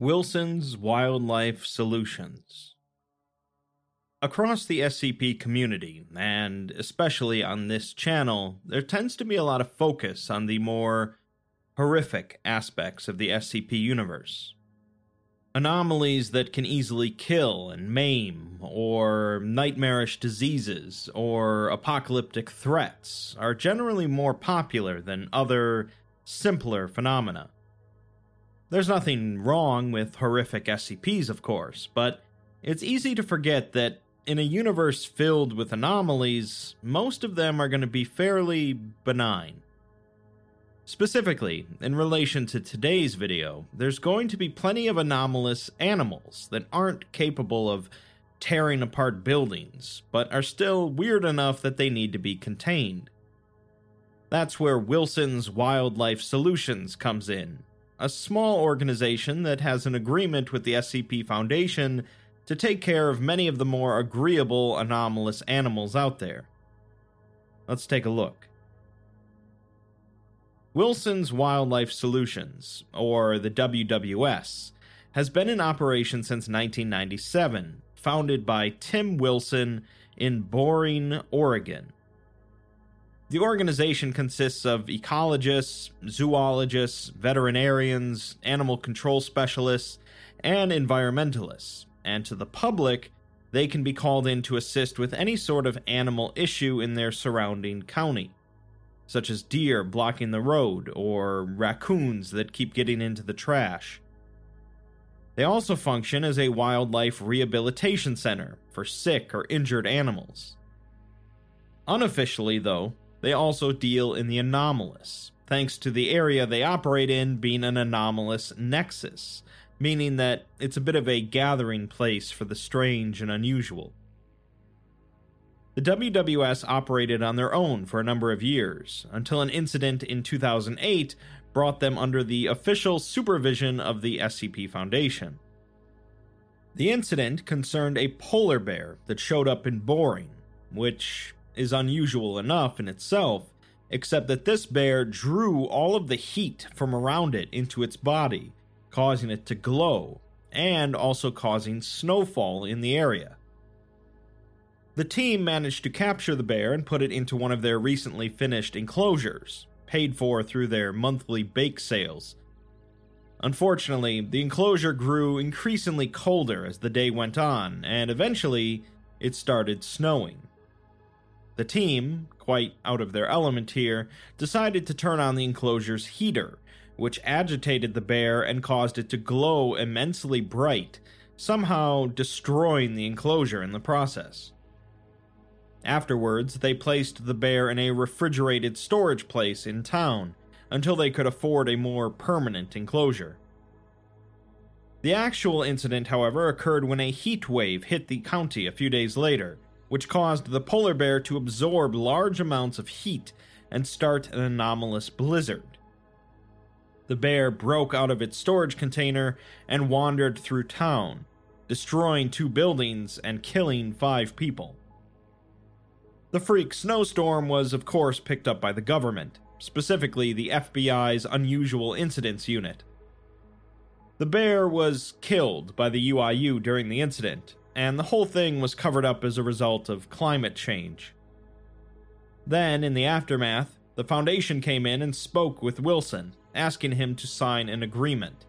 Wilson's Wildlife Solutions. Across the SCP community, and especially on this channel, there tends to be a lot of focus on the more horrific aspects of the SCP universe. Anomalies that can easily kill and maim, or nightmarish diseases, or apocalyptic threats are generally more popular than other, simpler phenomena. There's nothing wrong with horrific SCPs, of course, but it's easy to forget that in a universe filled with anomalies, most of them are going to be fairly benign. Specifically, in relation to today's video, there's going to be plenty of anomalous animals that aren't capable of tearing apart buildings, but are still weird enough that they need to be contained. That's where Wilson's Wildlife Solutions comes in, a small organization that has an agreement with the SCP Foundation to take care of many of the more agreeable anomalous animals out there. Let's take a look. Wilson's Wildlife Solutions, or the WWS, has been in operation since 1997, founded by Tim Wilson in Boring, Oregon. The organization consists of ecologists, zoologists, veterinarians, animal control specialists, and environmentalists, and to the public, they can be called in to assist with any sort of animal issue in their surrounding county, such as deer blocking the road or raccoons that keep getting into the trash. They also function as a wildlife rehabilitation center for sick or injured animals. Unofficially, though, they also deal in the anomalous, thanks to the area they operate in being an anomalous nexus, meaning that it's a bit of a gathering place for the strange and unusual. The WWS operated on their own for a number of years, until an incident in 2008 brought them under the official supervision of the SCP Foundation. The incident concerned a polar bear that showed up in Boring, which is unusual enough in itself, except that this bear drew all of the heat from around it into its body, causing it to glow, and also causing snowfall in the area. The team managed to capture the bear and put it into one of their recently finished enclosures, paid for through their monthly bake sales. Unfortunately, the enclosure grew increasingly colder as the day went on, and eventually, it started snowing. The team, quite out of their element here, decided to turn on the enclosure's heater, which agitated the bear and caused it to glow immensely bright, somehow destroying the enclosure in the process. Afterwards, they placed the bear in a refrigerated storage place in town until they could afford a more permanent enclosure. The actual incident, however, occurred when a heat wave hit the county a few days later, which caused the polar bear to absorb large amounts of heat and start an anomalous blizzard. The bear broke out of its storage container and wandered through town, destroying two buildings and killing five people. The freak snowstorm was, of course, picked up by the government, specifically the FBI's Unusual Incidents Unit. The bear was killed by the UIU during the incident, and the whole thing was covered up as a result of climate change. Then, in the aftermath, the Foundation came in and spoke with Wilson, asking him to sign an agreement.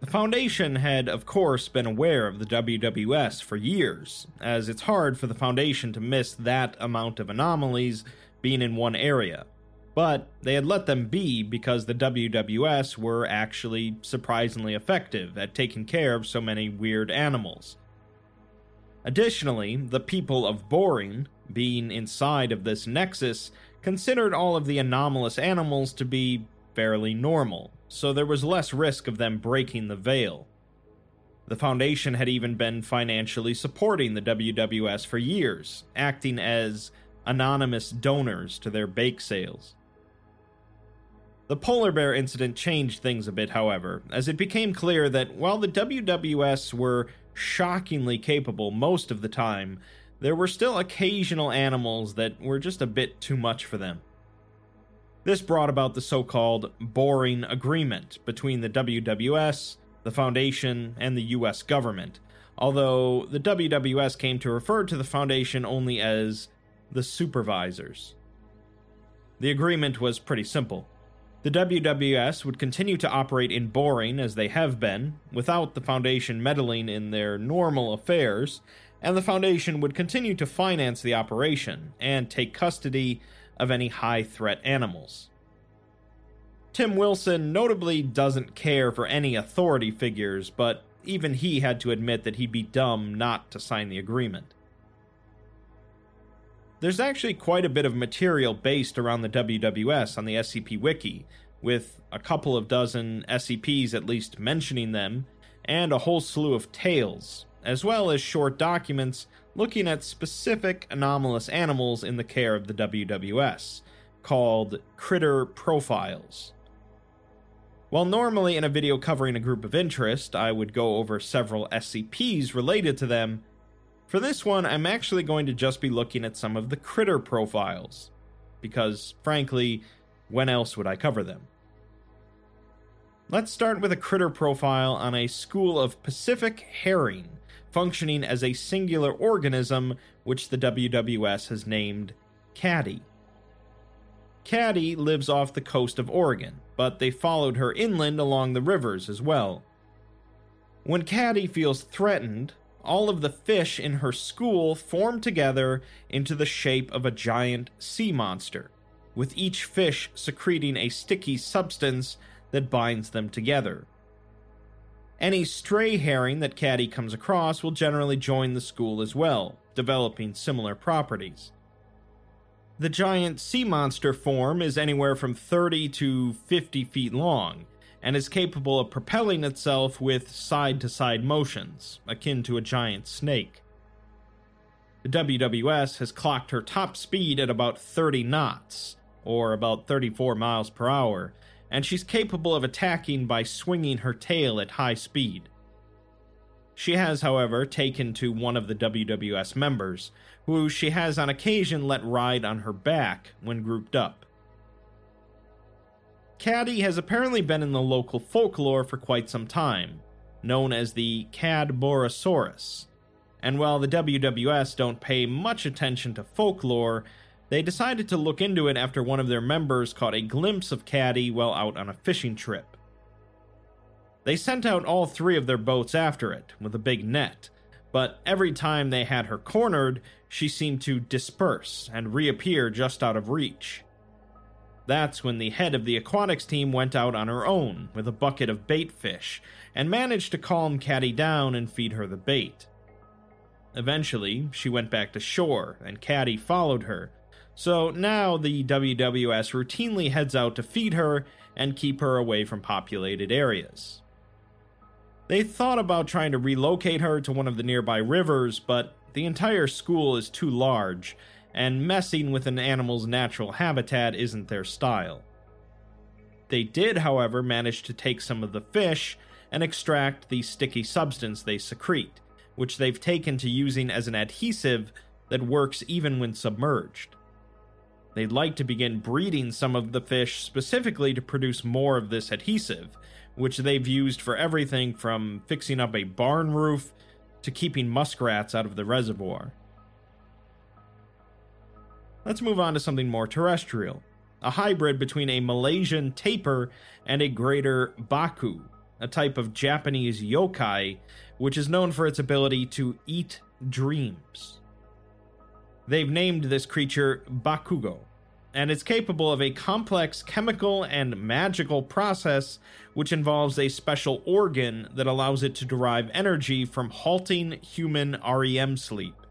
The Foundation had, of course, been aware of the WWS for years, as it's hard for the Foundation to miss that amount of anomalies being in one area. But they had let them be because the WWS were actually surprisingly effective at taking care of so many weird animals. Additionally, the people of Boring, being inside of this nexus, considered all of the anomalous animals to be fairly normal, so there was less risk of them breaking the veil. The Foundation had even been financially supporting the WWS for years, acting as anonymous donors to their bake sales. The polar bear incident changed things a bit, however, as it became clear that while the WWS were shockingly capable most of the time, there were still occasional animals that were just a bit too much for them. This brought about the so called Boring Agreement between the WWS the Foundation, and the US government, although the WWS came to refer to the Foundation only as the supervisors. The agreement was pretty simple. The WWS would continue to operate in Boring as they have been, without the Foundation meddling in their normal affairs, and the Foundation would continue to finance the operation and take custody of any high threat animals. Tim Wilson notably doesn't care for any authority figures, but even he had to admit that he'd be dumb not to sign the agreement. There's actually quite a bit of material based around the WWS on the SCP Wiki, with a couple of dozen SCPs at least mentioning them, and a whole slew of tales, as well as short documents looking at specific anomalous animals in the care of the WWS, called Critter Profiles. While normally in a video covering a group of interest, I would go over several SCPs related to them, for this one I'm actually going to just be looking at some of the critter profiles, because frankly, when else would I cover them? Let's start with a critter profile on a school of Pacific herring, functioning as a singular organism which the WWS has named Caddy. Caddy lives off the coast of Oregon, but they followed her inland along the rivers as well. When Caddy feels threatened, all of the fish in her school form together into the shape of a giant sea monster, with each fish secreting a sticky substance that binds them together. Any stray herring that Caddy comes across will generally join the school as well, developing similar properties. The giant sea monster form is anywhere from 30 to 50 feet long and is capable of propelling itself with side to side motions, akin to a giant snake. The WWS has clocked her top speed at about 30 knots, or about 34 miles per hour, and she's capable of attacking by swinging her tail at high speed. She has, however, taken to one of the WWS members, who she has on occasion let ride on her back when grouped up. Caddy has apparently been in the local folklore for quite some time, known as the Cadborosaurus. And while the WWS don't pay much attention to folklore, they decided to look into it after one of their members caught a glimpse of Caddy while out on a fishing trip. They sent out all three of their boats after it, with a big net, but every time they had her cornered, she seemed to disperse and reappear just out of reach. That's when the head of the aquatics team went out on her own with a bucket of bait fish and managed to calm Caddy down and feed her the bait. Eventually, she went back to shore and Caddy followed her, so now the WWS routinely heads out to feed her and keep her away from populated areas. They thought about trying to relocate her to one of the nearby rivers, but the entire school is too large, and messing with an animal's natural habitat isn't their style. They did, however, manage to take some of the fish and extract the sticky substance they secrete, which they've taken to using as an adhesive that works even when submerged. They'd like to begin breeding some of the fish specifically to produce more of this adhesive, which they've used for everything from fixing up a barn roof to keeping muskrats out of the reservoir. Let's move on to something more terrestrial a hybrid between a Malaysian tapir and a greater baku, a type of Japanese yokai which is known for its ability to eat dreams. They've named this creature Bakugo, and it's capable of a complex chemical and magical process which involves a special organ that allows it to derive energy from halting human REM sleep.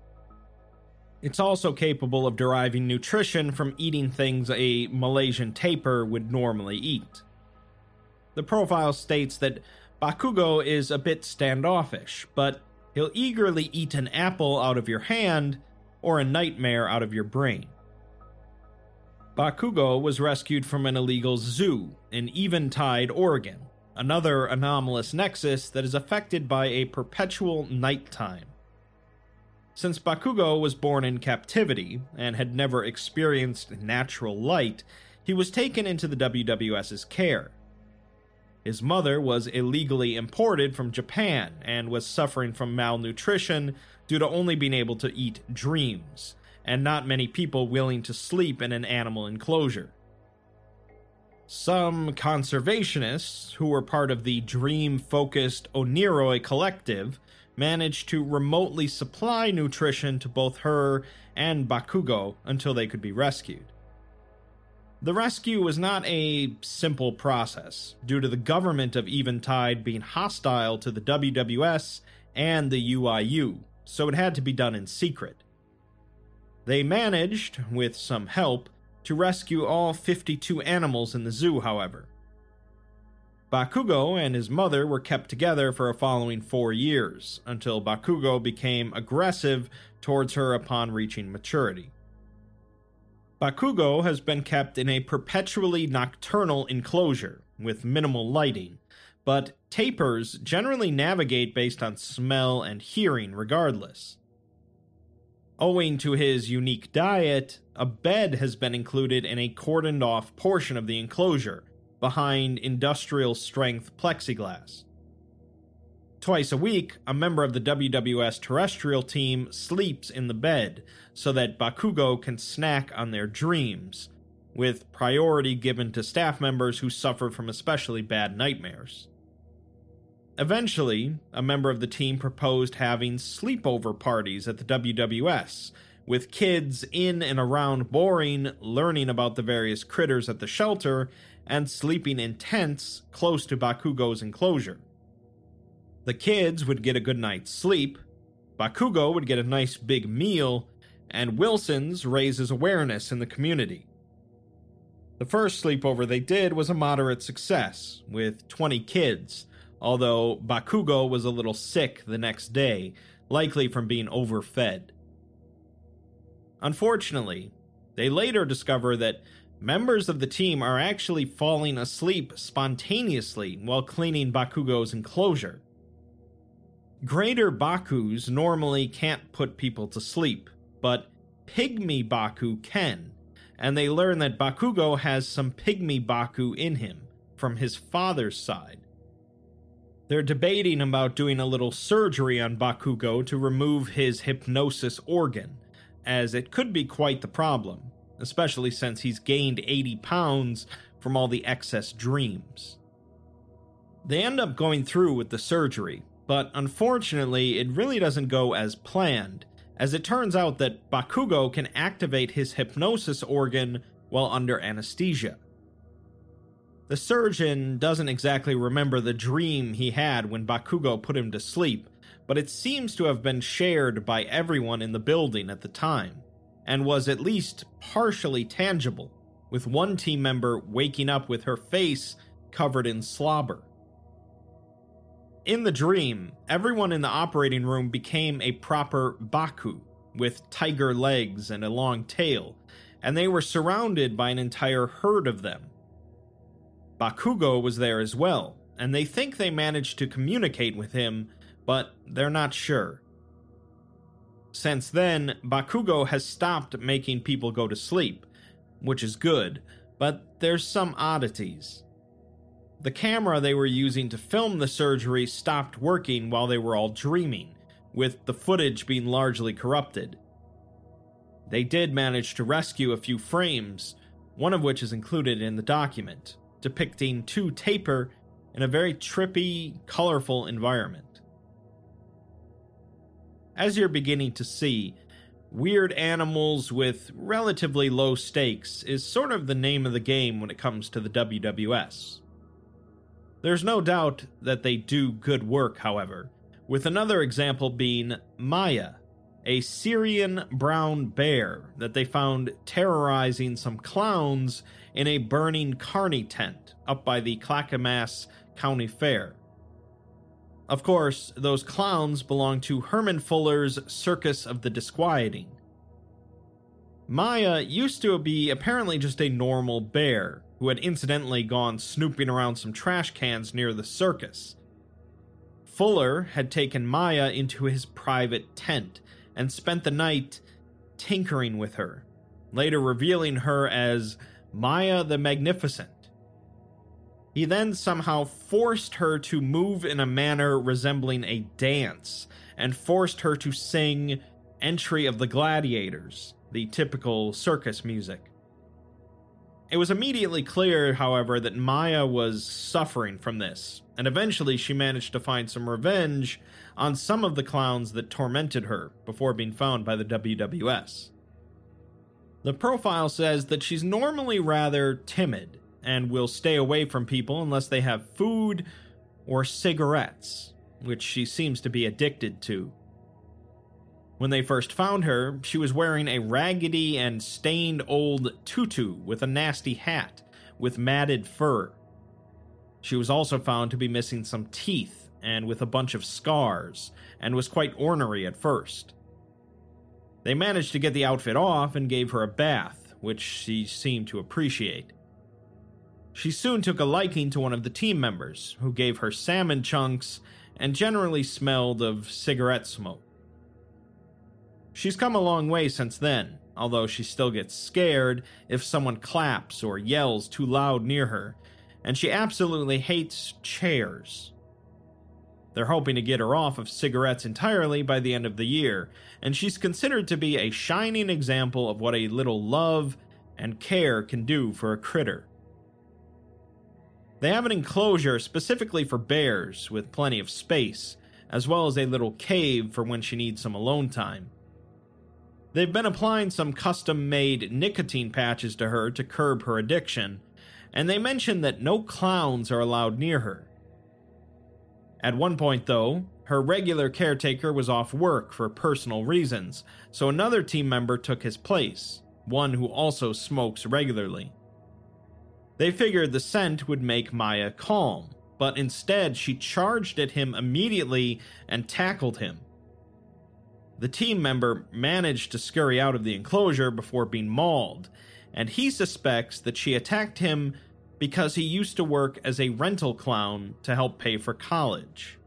It's also capable of deriving nutrition from eating things a Malaysian tapir would normally eat. The profile states that Bakugo is a bit standoffish, but he'll eagerly eat an apple out of your hand or a nightmare out of your brain. Bakugo was rescued from an illegal zoo in Eventide, Oregon, another anomalous nexus that is affected by a perpetual nighttime. Since Bakugo was born in captivity and had never experienced natural light, he was taken into the WWS's care. His mother was illegally imported from Japan and was suffering from malnutrition due to only being able to eat dreams, and not many people willing to sleep in an animal enclosure. Some conservationists, who were part of the dream focused Oneiroi collective, managed to remotely supply nutrition to both her and Bakugo until they could be rescued. The rescue was not a simple process, due to the government of Eventide being hostile to the WWS and the UIU, so it had to be done in secret. They managed, with some help, to rescue all 52 animals in the zoo, however. Bakugo and his mother were kept together for a following four years, until Bakugo became aggressive towards her upon reaching maturity. Bakugo has been kept in a perpetually nocturnal enclosure, with minimal lighting, but tapirs generally navigate based on smell and hearing regardless. Owing to his unique diet, a bed has been included in a cordoned off portion of the enclosure, behind industrial strength plexiglass. Twice a week, a member of the WWS terrestrial team sleeps in the bed so that Bakugo can snack on their dreams, with priority given to staff members who suffer from especially bad nightmares. Eventually, a member of the team proposed having sleepover parties at the WWS, with kids in and around Boring learning about the various critters at the shelter and sleeping in tents close to Bakugo's enclosure. The kids would get a good night's sleep, Bakugo would get a nice big meal, and Wilson's raises awareness in the community. The first sleepover they did was a moderate success, with 20 kids, although Bakugo was a little sick the next day, likely from being overfed. Unfortunately, they later discover that members of the team are actually falling asleep spontaneously while cleaning Bakugo's enclosure. Greater Bakus normally can't put people to sleep, but Pygmy Baku can, and they learn that Bakugo has some Pygmy Baku in him from his father's side. They're debating about doing a little surgery on Bakugo to remove his hypnosis organ, as it could be quite the problem, especially since he's gained 80 pounds from all the excess dreams. They end up going through with the surgery, but unfortunately, it really doesn't go as planned, as it turns out that Bakugo can activate his hypnosis organ while under anesthesia. The surgeon doesn't exactly remember the dream he had when Bakugo put him to sleep, but it seems to have been shared by everyone in the building at the time, and was at least partially tangible, with one team member waking up with her face covered in slobber. In the dream, everyone in the operating room became a proper Baku, with tiger legs and a long tail, and they were surrounded by an entire herd of them Bakugo was there as well, and they think they managed to communicate with him, but they're not sure. Since then, Bakugo has stopped making people go to sleep, which is good, but there's some oddities. The camera they were using to film the surgery stopped working while they were all dreaming, with the footage being largely corrupted. They did manage to rescue a few frames, one of which is included in the document, depicting two tapir in a very trippy, colorful environment. As you're beginning to see, weird animals with relatively low stakes is sort of the name of the game when it comes to the WWS. There's no doubt that they do good work, however, with another example being Maya, a Syrian brown bear that they found terrorizing some clowns in a burning carny tent up by the Clackamas County Fair. Of course, those clowns belong to Herman Fuller's Circus of the Disquieting. Maya used to be apparently just a normal bear who had incidentally gone snooping around some trash cans near the circus. Fuller had taken Maya into his private tent and spent the night tinkering with her, later revealing her as Maya the Magnificent. He then somehow forced her to move in a manner resembling a dance and forced her to sing Entry of the Gladiators, the typical circus music. It was immediately clear, however, that Maya was suffering from this, and eventually she managed to find some revenge on some of the clowns that tormented her before being found by the WWS. The profile says that she's normally rather timid and will stay away from people unless they have food or cigarettes, which she seems to be addicted to. When they first found her, she was wearing a raggedy and stained old tutu with a nasty hat with matted fur. She was also found to be missing some teeth and with a bunch of scars, and was quite ornery at first. They managed to get the outfit off and gave her a bath, which she seemed to appreciate. She soon took a liking to one of the team members, who gave her salmon chunks and generally smelled of cigarette smoke. She's come a long way since then, although she still gets scared if someone claps or yells too loud near her, and she absolutely hates chairs. They're hoping to get her off of cigarettes entirely by the end of the year, and she's considered to be a shining example of what a little love and care can do for a critter. They have an enclosure specifically for bears with plenty of space, as well as a little cave for when she needs some alone time. They've been applying some custom made nicotine patches to her to curb her addiction, and they mention that no clowns are allowed near her. At one point, though, her regular caretaker was off work for personal reasons, so another team member took his place, one who also smokes regularly. They figured the scent would make Maya calm, but instead she charged at him immediately and tackled him. The team member managed to scurry out of the enclosure before being mauled, and he suspects that she attacked him because he used to work as a rental clown to help pay for college.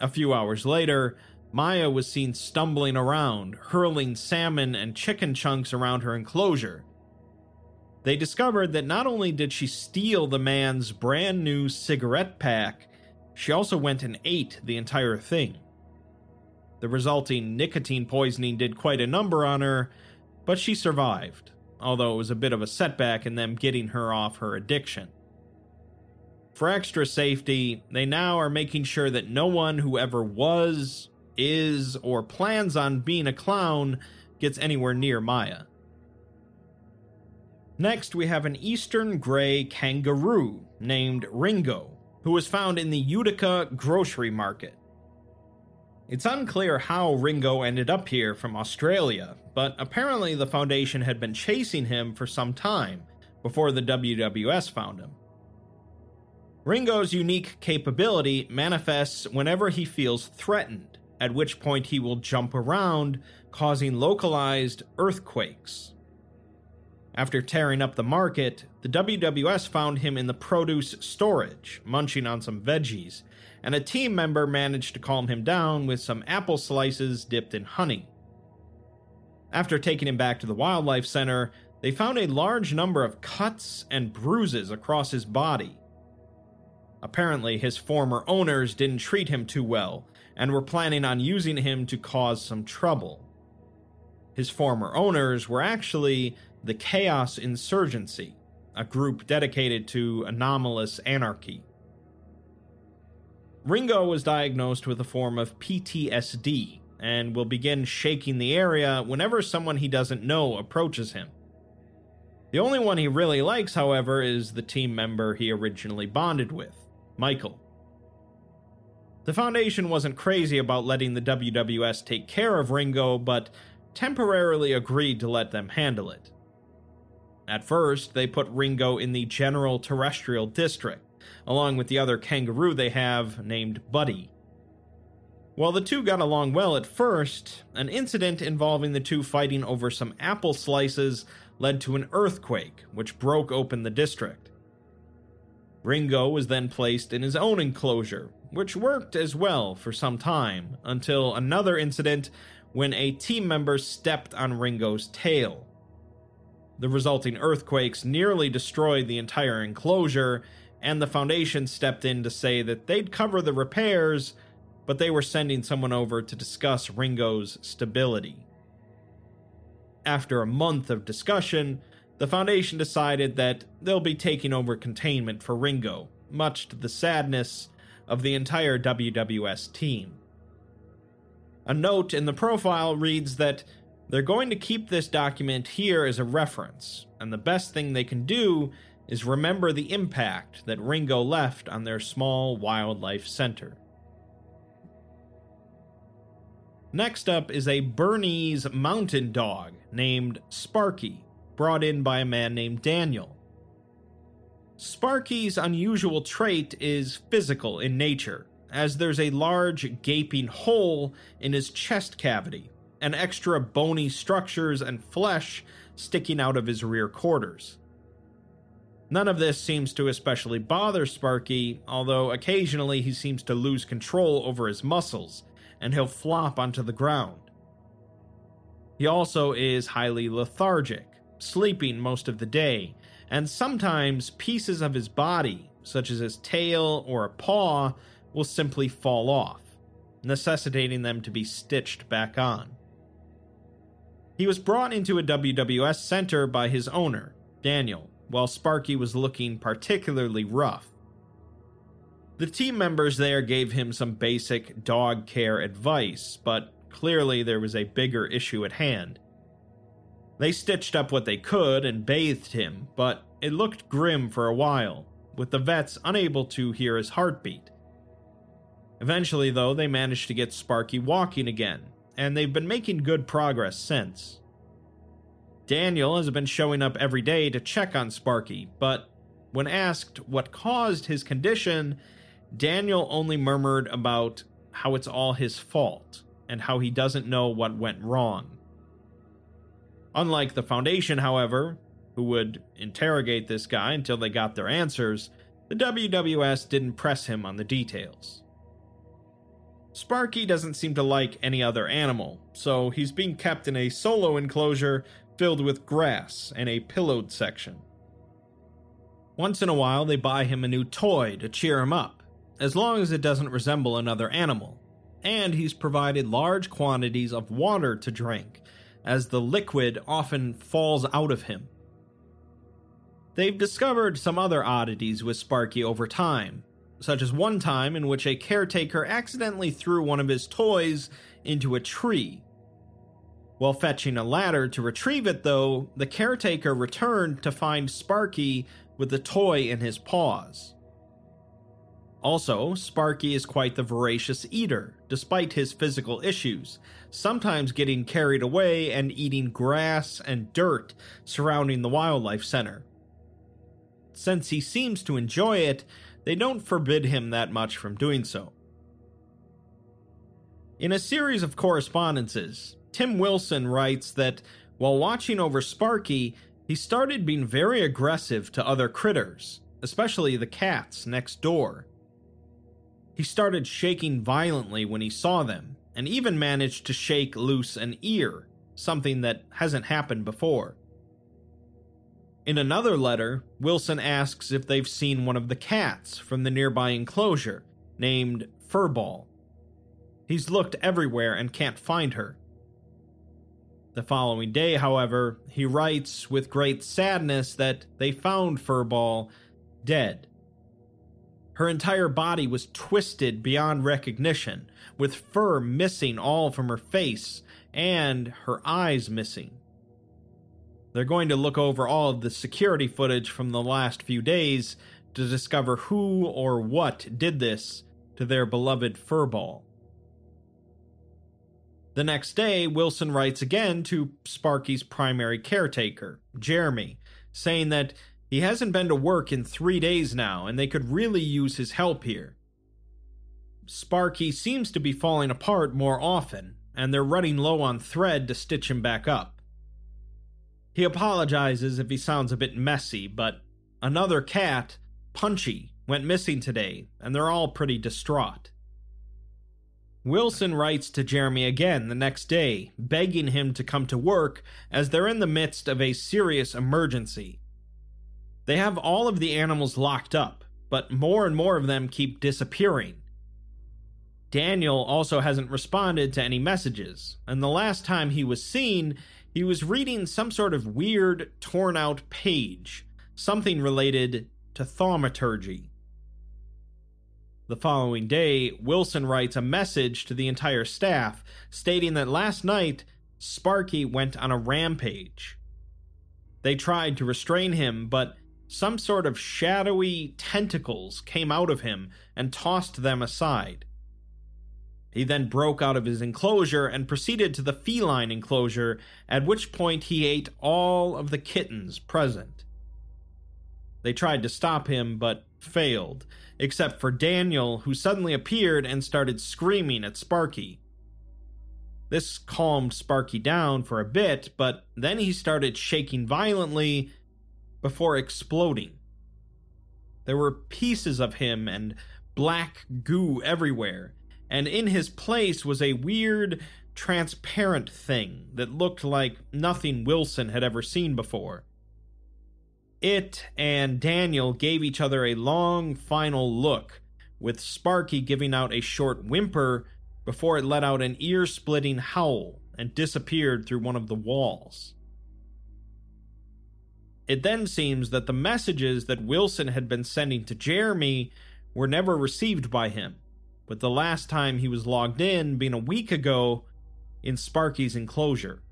A few hours later, Maya was seen stumbling around, hurling salmon and chicken chunks around her enclosure. They discovered that not only did she steal the man's brand new cigarette pack, she also went and ate the entire thing. The resulting nicotine poisoning did quite a number on her, but she survived, although it was a bit of a setback in them getting her off her addiction. For extra safety, they now are making sure that no one who ever was, is, or plans on being a clown gets anywhere near Maya. Next, we have an eastern gray kangaroo named Ringo, who was found in the Utica grocery market. It's unclear how Ringo ended up here from Australia, but apparently the Foundation had been chasing him for some time before the WWS found him. Ringo's unique capability manifests whenever he feels threatened, at which point he will jump around, causing localized earthquakes. After tearing up the market, the WWS found him in the produce storage, munching on some veggies, and a team member managed to calm him down with some apple slices dipped in honey. After taking him back to the wildlife center, they found a large number of cuts and bruises across his body. Apparently, his former owners didn't treat him too well and were planning on using him to cause some trouble. His former owners were actually the Chaos Insurgency, a group dedicated to anomalous anarchy. Ringo was diagnosed with a form of PTSD and will begin shaking the area whenever someone he doesn't know approaches him. The only one he really likes, however, is the team member he originally bonded with, Michael. The Foundation wasn't crazy about letting the WWS take care of Ringo, but temporarily agreed to let them handle it. At first, they put Ringo in the General Terrestrial District, along with the other kangaroo they have named Buddy. While the two got along well at first, an incident involving the two fighting over some apple slices led to an earthquake, which broke open the district. Ringo was then placed in his own enclosure, which worked as well for some time, until another incident when a team member stepped on Ringo's tail. The resulting earthquakes nearly destroyed the entire enclosure, and the Foundation stepped in to say that they'd cover the repairs, but they were sending someone over to discuss Ringo's stability. After a month of discussion, the Foundation decided that they'll be taking over containment for Ringo, much to the sadness of the entire WWS team. A note in the profile reads that they're going to keep this document here as a reference, and the best thing they can do is remember the impact that Ringo left on their small wildlife center. Next up is a Bernese mountain dog named Sparky, brought in by a man named Daniel. Sparky's unusual trait is physical in nature, as there's a large gaping hole in his chest cavity, and extra bony structures and flesh sticking out of his rear quarters. None of this seems to especially bother Sparky, although occasionally he seems to lose control over his muscles and he'll flop onto the ground. He also is highly lethargic, sleeping most of the day, and sometimes pieces of his body, such as his tail or a paw, will simply fall off, necessitating them to be stitched back on. He was brought into a WWS center by his owner, Daniel, while Sparky was looking particularly rough. The team members there gave him some basic dog care advice, but clearly there was a bigger issue at hand. They stitched up what they could and bathed him, but it looked grim for a while, with the vets unable to hear his heartbeat. Eventually, though, they managed to get Sparky walking again, and they've been making good progress since. Daniel has been showing up every day to check on Sparky, but when asked what caused his condition, Daniel only murmured about how it's all his fault and how he doesn't know what went wrong. Unlike the Foundation, however, who would interrogate this guy until they got their answers, the WWS didn't press him on the details. Sparky doesn't seem to like any other animal, so he's being kept in a solo enclosure filled with grass and a pillowed section. Once in a while, they buy him a new toy to cheer him up, as long as it doesn't resemble another animal. And he's provided large quantities of water to drink, as the liquid often falls out of him. They've discovered some other oddities with Sparky over time, such as one time in which a caretaker accidentally threw one of his toys into a tree. While fetching a ladder to retrieve it, though, the caretaker returned to find Sparky with the toy in his paws. Also, Sparky is quite the voracious eater, despite his physical issues, sometimes getting carried away and eating grass and dirt surrounding the wildlife center. Since he seems to enjoy it, they don't forbid him that much from doing so. In a series of correspondences, Tim Wilson writes that while watching over Sparky, he started being very aggressive to other critters, especially the cats next door. He started shaking violently when he saw them, and even managed to shake loose an ear, something that hasn't happened before. In another letter, Wilson asks if they've seen one of the cats from the nearby enclosure, named Furball. He's looked everywhere and can't find her. The following day, however, he writes with great sadness that they found Furball dead her entire body was twisted beyond recognition, with fur missing all from her face and her eyes missing. They're going to look over all of the security footage from the last few days to discover who or what did this to their beloved furball. The next day, Wilson writes again to Sparky's primary caretaker, Jeremy, saying that he hasn't been to work in three days now, and they could really use his help here. Sparky seems to be falling apart more often, and they're running low on thread to stitch him back up. He apologizes if he sounds a bit messy, but another cat, Punchy, went missing today, and they're all pretty distraught. Wilson writes to Jeremy again the next day, begging him to come to work as they're in the midst of a serious emergency they have all of the animals locked up, but more and more of them keep disappearing. Daniel also hasn't responded to any messages, and the last time he was seen, he was reading some sort of weird, torn out page, something related to thaumaturgy. The following day, Wilson writes a message to the entire staff stating that last night, Sparky went on a rampage. They tried to restrain him, but some sort of shadowy tentacles came out of him and tossed them aside. He then broke out of his enclosure and proceeded to the feline enclosure, at which point he ate all of the kittens present. They tried to stop him, but failed, except for Daniel, who suddenly appeared and started screaming at Sparky. This calmed Sparky down for a bit, but then he started shaking violently before exploding. There were pieces of him and black goo everywhere, and in his place was a weird, transparent thing that looked like nothing Wilson had ever seen before. It and Daniel gave each other a long final look, with Sparky giving out a short whimper before it let out an ear splitting howl and disappeared through one of the walls. It then seems that the messages that Wilson had been sending to Jeremy were never received by him, with the last time he was logged in being a week ago in Sparky's enclosure.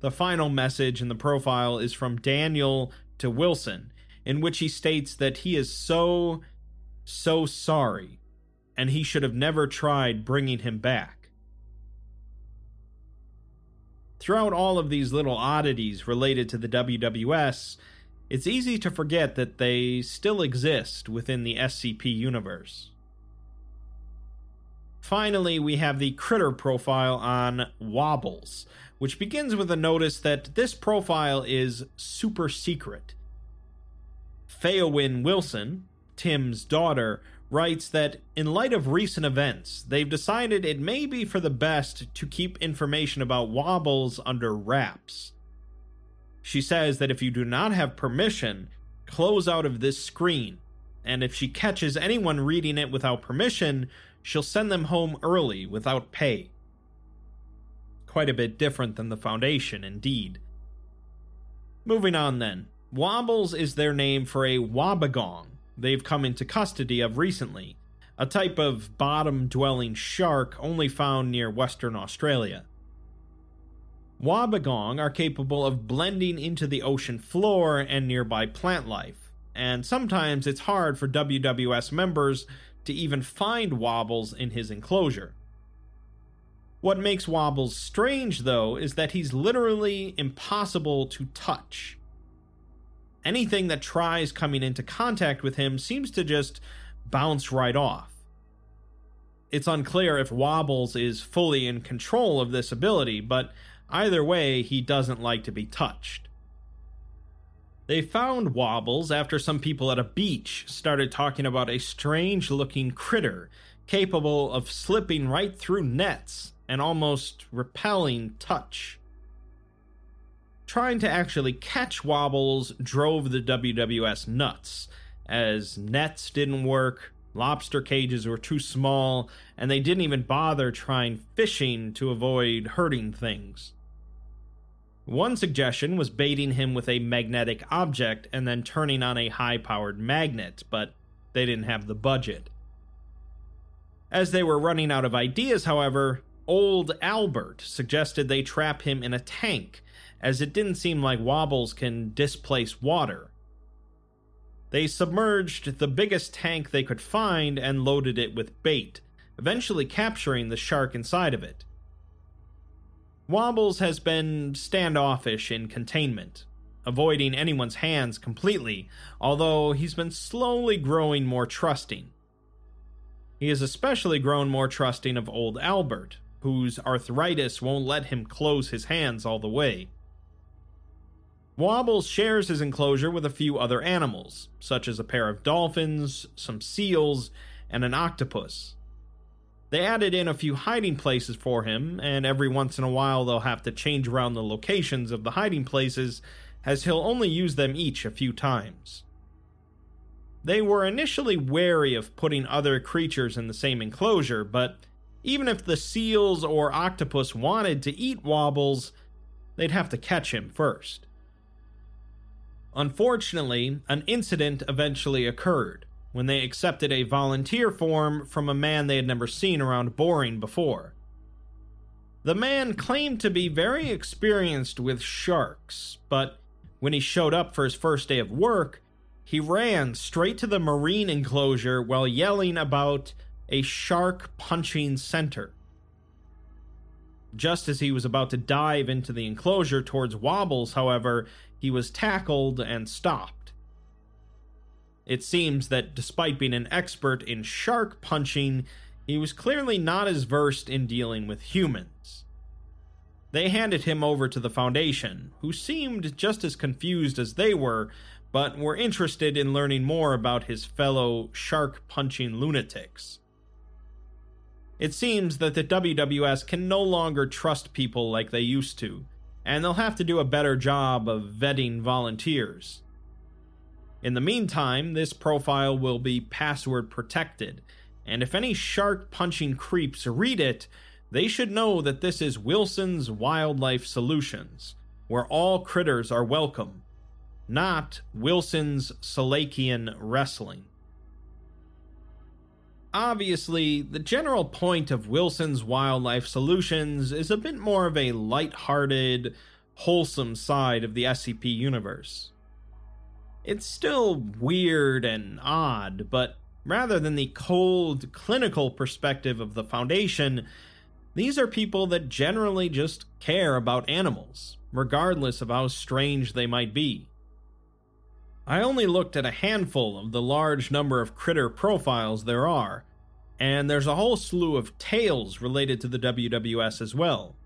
The final message in the profile is from Daniel to Wilson, in which he states that he is so, so sorry, and he should have never tried bringing him back. Throughout all of these little oddities related to the WWS, it's easy to forget that they still exist within the SCP universe. Finally, we have the critter profile on Wobbles, which begins with a notice that this profile is super secret. Faeowynn Wilson, Tim's daughter, writes that in light of recent events, they've decided it may be for the best to keep information about Wobbles under wraps. She says that if you do not have permission, close out of this screen, and if she catches anyone reading it without permission, she'll send them home early without pay quite a bit different than the Foundation, indeed. Moving on then. Wobbles is their name for a wobbegong they've come into custody of recently, a type of bottom dwelling shark only found near Western Australia. Wobbegong are capable of blending into the ocean floor and nearby plant life, and sometimes it's hard for WWS members to even find Wobbles in his enclosure. What makes Wobbles strange, though, is that he's literally impossible to touch. Anything that tries coming into contact with him seems to just bounce right off. It's unclear if Wobbles is fully in control of this ability, but either way, he doesn't like to be touched. They found Wobbles after some people at a beach started talking about a strange looking critter capable of slipping right through nets and almost repelling touch. Trying to actually catch Wobbles drove the WWS nuts, as nets didn't work, lobster cages were too small, and they didn't even bother trying fishing to avoid hurting things. One suggestion was baiting him with a magnetic object and then turning on a high powered magnet, but they didn't have the budget. As they were running out of ideas, however, Old Albert suggested they trap him in a tank, as it didn't seem like wobbles can displace water. They submerged the biggest tank they could find and loaded it with bait, eventually capturing the shark inside of it. Wobbles has been standoffish in containment, avoiding anyone's hands completely, although he's been slowly growing more trusting. He has especially grown more trusting of old Albert, whose arthritis won't let him close his hands all the way. Wobbles shares his enclosure with a few other animals, such as a pair of dolphins, some seals, and an octopus. They added in a few hiding places for him, and every once in a while they'll have to change around the locations of the hiding places, as he'll only use them each a few times. they were initially wary of putting other creatures in the same enclosure, but even if the seals or octopus wanted to eat Wobbles, they'd have to catch him first. Unfortunately, an incident eventually occurred when they accepted a volunteer form from a man they had never seen around Boring before. The man claimed to be very experienced with sharks, but when he showed up for his first day of work, he ran straight to the marine enclosure while yelling about a shark punching center. Just as he was about to dive into the enclosure towards Wobbles, however, he was tackled and stopped. It seems that despite being an expert in shark punching, he was clearly not as versed in dealing with humans. They handed him over to the Foundation, who seemed just as confused as they were, but were interested in learning more about his fellow shark punching lunatics. It seems that the WWS can no longer trust people like they used to, and they'll have to do a better job of vetting volunteers. In the meantime, this profile will be password protected, and if any shark punching creeps read it, they should know that this is Wilson's Wildlife Solutions, where all critters are welcome, not Wilson's Selachian Wrestling. Obviously, the general point of Wilson's Wildlife Solutions is a bit more of a light-hearted, wholesome side of the SCP universe. It's still weird and odd, but rather than the cold, clinical perspective of the Foundation, these are people that generally just care about animals, regardless of how strange they might be. I only looked at a handful of the large number of critter profiles there are, and there's a whole slew of tales related to the WWS as well.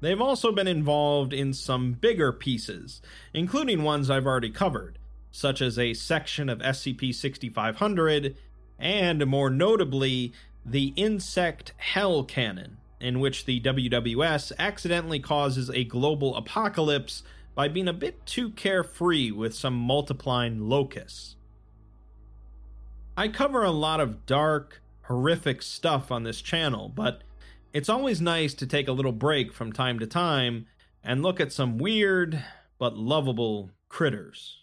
They've also been involved in some bigger pieces, including ones I've already covered, such as a section of SCP 6500, and more notably, the Insect Hell Cannon, in which the WWS accidentally causes a global apocalypse by being a bit too carefree with some multiplying locusts. I cover a lot of dark, horrific stuff on this channel, but it's always nice to take a little break from time to time and look at some weird but lovable critters.